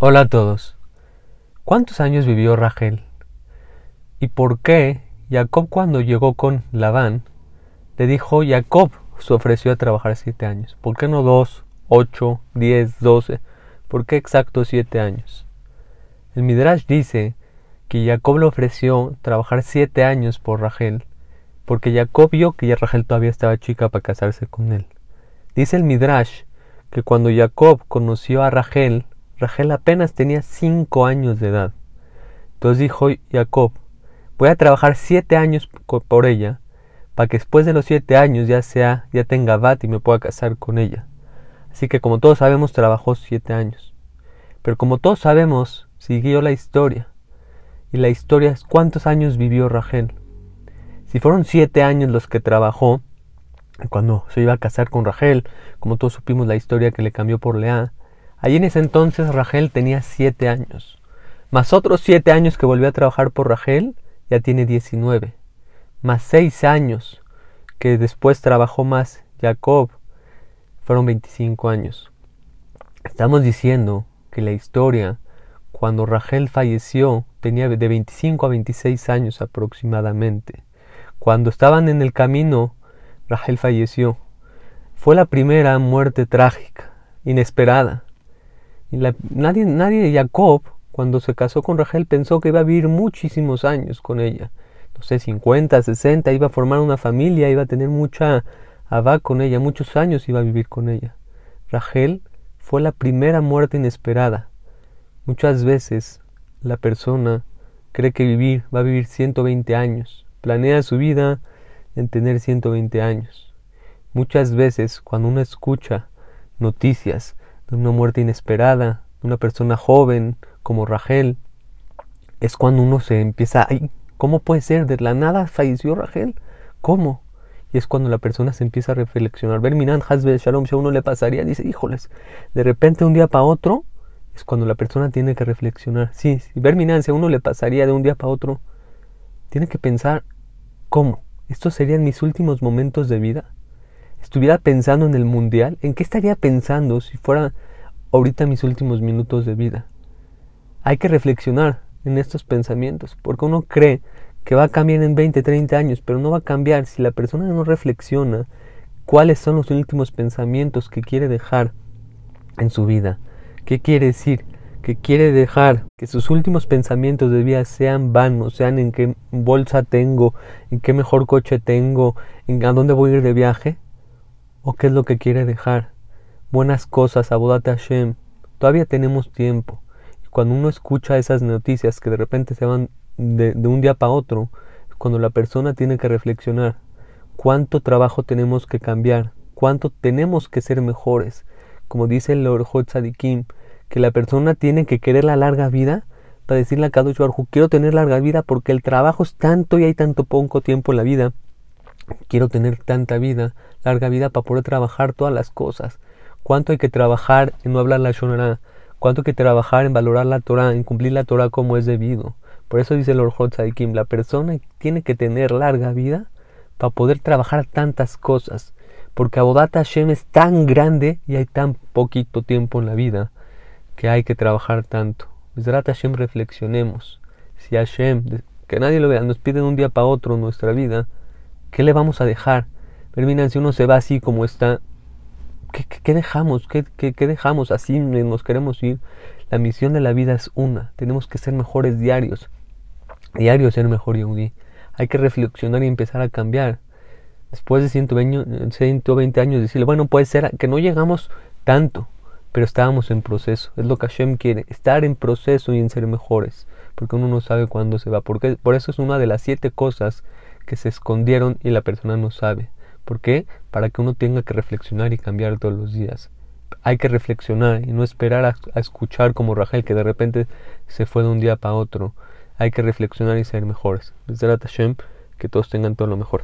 Hola a todos. ¿Cuántos años vivió Rachel? ¿Y por qué Jacob cuando llegó con Labán le dijo Jacob se ofreció a trabajar siete años? ¿Por qué no dos, ocho, diez, doce? ¿Por qué exacto siete años? El Midrash dice que Jacob le ofreció trabajar siete años por Rachel porque Jacob vio que ya Rachel todavía estaba chica para casarse con él. Dice el Midrash que cuando Jacob conoció a Rachel Rachel apenas tenía cinco años de edad. Entonces dijo Jacob, voy a trabajar siete años por ella, para que después de los siete años ya sea, ya tenga bat y me pueda casar con ella. Así que como todos sabemos, trabajó siete años. Pero como todos sabemos, siguió la historia. Y la historia es cuántos años vivió Rachel. Si fueron siete años los que trabajó, cuando se iba a casar con Rachel, como todos supimos la historia que le cambió por Lea, Allí en ese entonces Rachel tenía siete años, más otros siete años que volvió a trabajar por Rachel, ya tiene diecinueve, más seis años que después trabajó más Jacob, fueron veinticinco años. Estamos diciendo que la historia, cuando Rachel falleció, tenía de 25 a 26 años aproximadamente. Cuando estaban en el camino, Rachel falleció. Fue la primera muerte trágica, inesperada. Y nadie, nadie Jacob, cuando se casó con Rachel, pensó que iba a vivir muchísimos años con ella. No sé, 50, 60, iba a formar una familia, iba a tener mucha abá con ella, muchos años iba a vivir con ella. Rachel fue la primera muerte inesperada. Muchas veces la persona cree que vivir va a vivir 120 años, planea su vida en tener 120 años. Muchas veces cuando uno escucha noticias de una muerte inesperada, de una persona joven como Rachel, es cuando uno se empieza, ay, ¿cómo puede ser? De la nada falleció Rachel, ¿cómo? Y es cuando la persona se empieza a reflexionar. Ver Minan Hasbe Shalom, si a uno le pasaría, dice, híjoles, de repente un día para otro, es cuando la persona tiene que reflexionar. Sí, si ver Minan, si a uno le pasaría de un día para otro, tiene que pensar, ¿cómo? ¿Estos serían mis últimos momentos de vida? Estuviera pensando en el mundial, ¿en qué estaría pensando si fuera ahorita mis últimos minutos de vida? Hay que reflexionar en estos pensamientos, porque uno cree que va a cambiar en 20, 30 años, pero no va a cambiar si la persona no reflexiona cuáles son los últimos pensamientos que quiere dejar en su vida. ¿Qué quiere decir? Que quiere dejar que sus últimos pensamientos de vida sean vanos, sean en qué bolsa tengo, en qué mejor coche tengo, en a dónde voy a ir de viaje, ¿O qué es lo que quiere dejar? Buenas cosas, Abodate Hashem. Todavía tenemos tiempo. Y cuando uno escucha esas noticias que de repente se van de, un día para otro, cuando la persona tiene que reflexionar cuánto trabajo tenemos que cambiar, cuánto tenemos que ser mejores. Como dice el Lord Tzadikim, que la persona tiene que querer la larga vida para decirle a Kadosh Baruj quiero tener larga vida porque el trabajo es tanto y hay tanto poco tiempo en la vida Quiero tener tanta vida, larga vida, para poder trabajar todas las cosas. ¿Cuánto hay que trabajar en no hablar la Shonara? ¿Cuánto hay que trabajar en valorar la Torah, en cumplir la Torah como es debido? Por eso dice el Lord Kim, la persona tiene que tener larga vida para poder trabajar tantas cosas. Porque Abodat Hashem es tan grande y hay tan poquito tiempo en la vida que hay que trabajar tanto. Desde Hashem reflexionemos. Si Hashem, que nadie lo vea, nos pide de un día para otro nuestra vida, ¿Qué le vamos a dejar? Pero si uno se va así como está, ¿qué, dejamos? ¿Qué, ¿Qué, dejamos? Así nos queremos ir. La misión de la vida es una. Tenemos que ser mejores diarios. Diario ser mejor Yehudi. Hay que reflexionar y empezar a cambiar. Después de 120, 120 años, decirle, bueno, puede ser que no llegamos tanto, pero estábamos en proceso. Es lo que Hashem quiere, estar en proceso y en ser mejores. Porque uno no sabe cuándo se va. Porque, por eso es una de las siete cosas que se escondieron y la persona no sabe. ¿Por qué? Para que uno tenga que reflexionar y cambiar todos los días. Hay que reflexionar y no esperar a, escuchar como Rachel que de repente se fue de un día para otro. Hay que reflexionar y ser mejores. Desde Hashem, que todos tengan todo lo mejor.